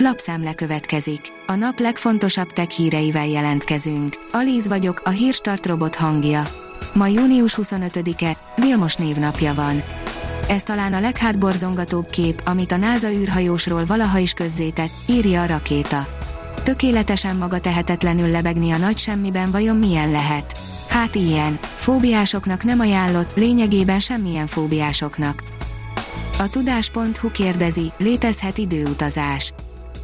Lapszemle következik. A nap legfontosabb tech híreivel jelentkezünk. Alíz vagyok, a hírstart robot hangja. Ma június 25-e, Vilmos névnapja van. Ez talán a leghátborzongatóbb kép, amit a NASA űrhajósról valaha is közzétett, írja a rakéta. Tökéletesen maga tehetetlenül lebegni a nagy semmiben vajon milyen lehet? Hát ilyen, fóbiásoknak nem ajánlott, lényegében semmilyen fóbiásoknak. A tudás.hu kérdezi, létezhet időutazás.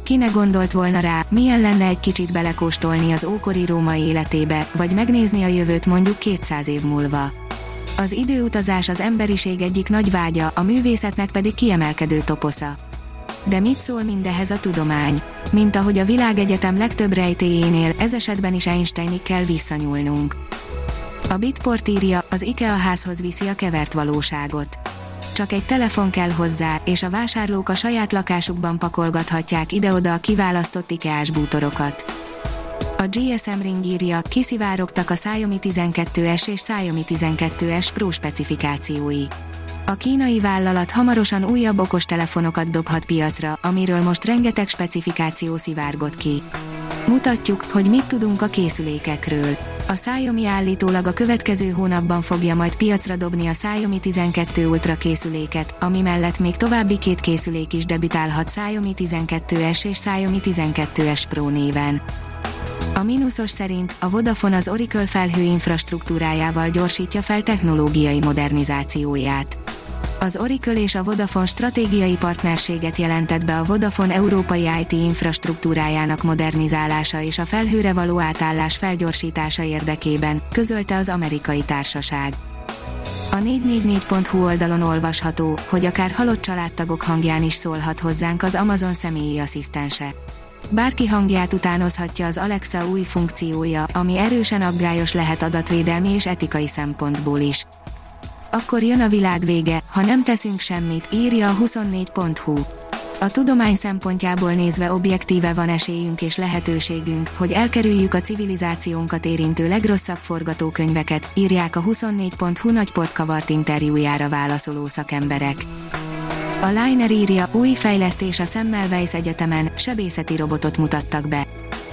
Kine gondolt volna rá, milyen lenne egy kicsit belekóstolni az ókori római életébe, vagy megnézni a jövőt mondjuk 200 év múlva. Az időutazás az emberiség egyik nagy vágya, a művészetnek pedig kiemelkedő toposza. De mit szól mindehez a tudomány? Mint ahogy a világegyetem legtöbb rejtéjénél, ez esetben is Einsteinig kell visszanyúlnunk. A Bitport írja, az IKEA házhoz viszi a kevert valóságot. Csak egy telefon kell hozzá, és a vásárlók a saját lakásukban pakolgathatják ide-oda a kiválasztott IKEA-s bútorokat. A GSM Ring írja, kiszivárogtak a Xiaomi 12S és Xiaomi 12S Pro specifikációi. A kínai vállalat hamarosan újabb okostelefonokat dobhat piacra, amiről most rengeteg specifikáció szivárgott ki. Mutatjuk, hogy mit tudunk a készülékekről. A Xiaomi állítólag a következő hónapban fogja majd piacra dobni a Xiaomi 12 Ultra készüléket, ami mellett még további két készülék is debütálhat Xiaomi 12S és Xiaomi 12S Pro néven. A mínuszos szerint a Vodafone az Oracle felhő infrastruktúrájával gyorsítja fel technológiai modernizációját. Az Oracle és a Vodafone stratégiai partnerséget jelentett be a Vodafone európai IT infrastruktúrájának modernizálása és a felhőre való átállás felgyorsítása érdekében, közölte az amerikai társaság. A 444.hu oldalon olvasható, hogy akár halott családtagok hangján is szólhat hozzánk az Amazon személyi asszisztense. Bárki hangját utánozhatja az Alexa új funkciója, ami erősen aggályos lehet adatvédelmi és etikai szempontból is. Akkor jön a világ vége, ha nem teszünk semmit, írja a 24.hu. A tudomány szempontjából nézve objektíve van esélyünk és lehetőségünk, hogy elkerüljük a civilizációnkat érintő legrosszabb forgatókönyveket, írják a 24.hu nagyport kavart interjújára válaszoló szakemberek. A Liner írja, új fejlesztés a Semmelweis Egyetemen, sebészeti robotot mutattak be.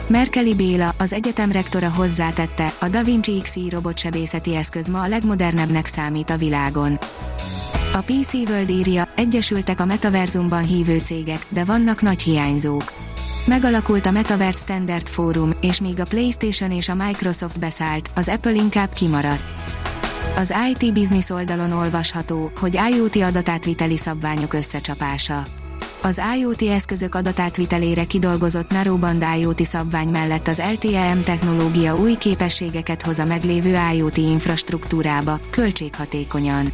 Merkeli Béla, az egyetem rektora hozzátette, a Da Vinci XI robotsebészeti eszköz ma a legmodernebbnek számít a világon. A PC World írja, egyesültek a metaverzumban hívő cégek, de vannak nagy hiányzók. Megalakult a Metaverse Standard Forum, és míg a PlayStation és a Microsoft beszállt, az Apple inkább kimaradt. Az IT Business oldalon olvasható, hogy IoT adatátviteli szabványok összecsapása. Az IoT eszközök adatátvitelére kidolgozott Narrowband IoT szabvány mellett az LTE-M technológia új képességeket hoz a meglévő IoT infrastruktúrába, költséghatékonyan.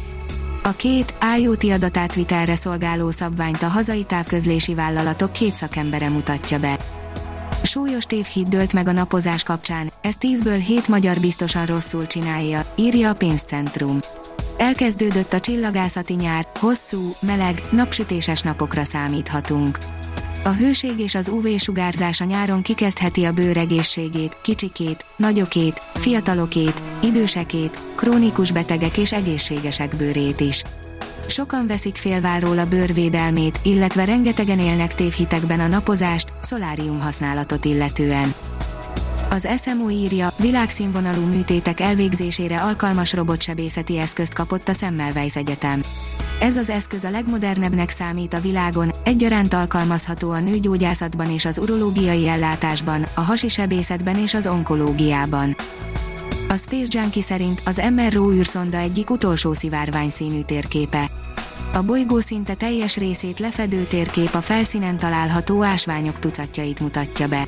A két IoT adatátvitelre szolgáló szabványt a hazai távközlési vállalatok két szakembere mutatja be. Súlyos tévhit dőlt meg a napozás kapcsán, ez 10-ből 7 magyar biztosan rosszul csinálja, írja a pénzcentrum. Elkezdődött a csillagászati nyár, hosszú, meleg, napsütéses napokra számíthatunk. A hőség és az UV-sugárzás a nyáron kikezdheti a bőr egészségét, kicsikét, nagyokét, fiatalokét, idősekét, krónikus betegek és egészségesek bőrét is. Sokan veszik félváról a bőrvédelmét, illetve rengetegen élnek tévhitekben a napozást, szolárium használatot illetően. Az SMO írja, világszínvonalú műtétek elvégzésére alkalmas robotsebészeti eszközt kapott a Semmelweis Egyetem. Ez az eszköz a legmodernebbnek számít a világon, egyaránt alkalmazható a nőgyógyászatban és az urológiai ellátásban, a hasi sebészetben és az onkológiában. A Space Junkie szerint az MRO űrszonda egyik utolsó szivárványszínű térképe. A bolygó szinte teljes részét lefedő térkép a felszínen található ásványok tucatjait mutatja be.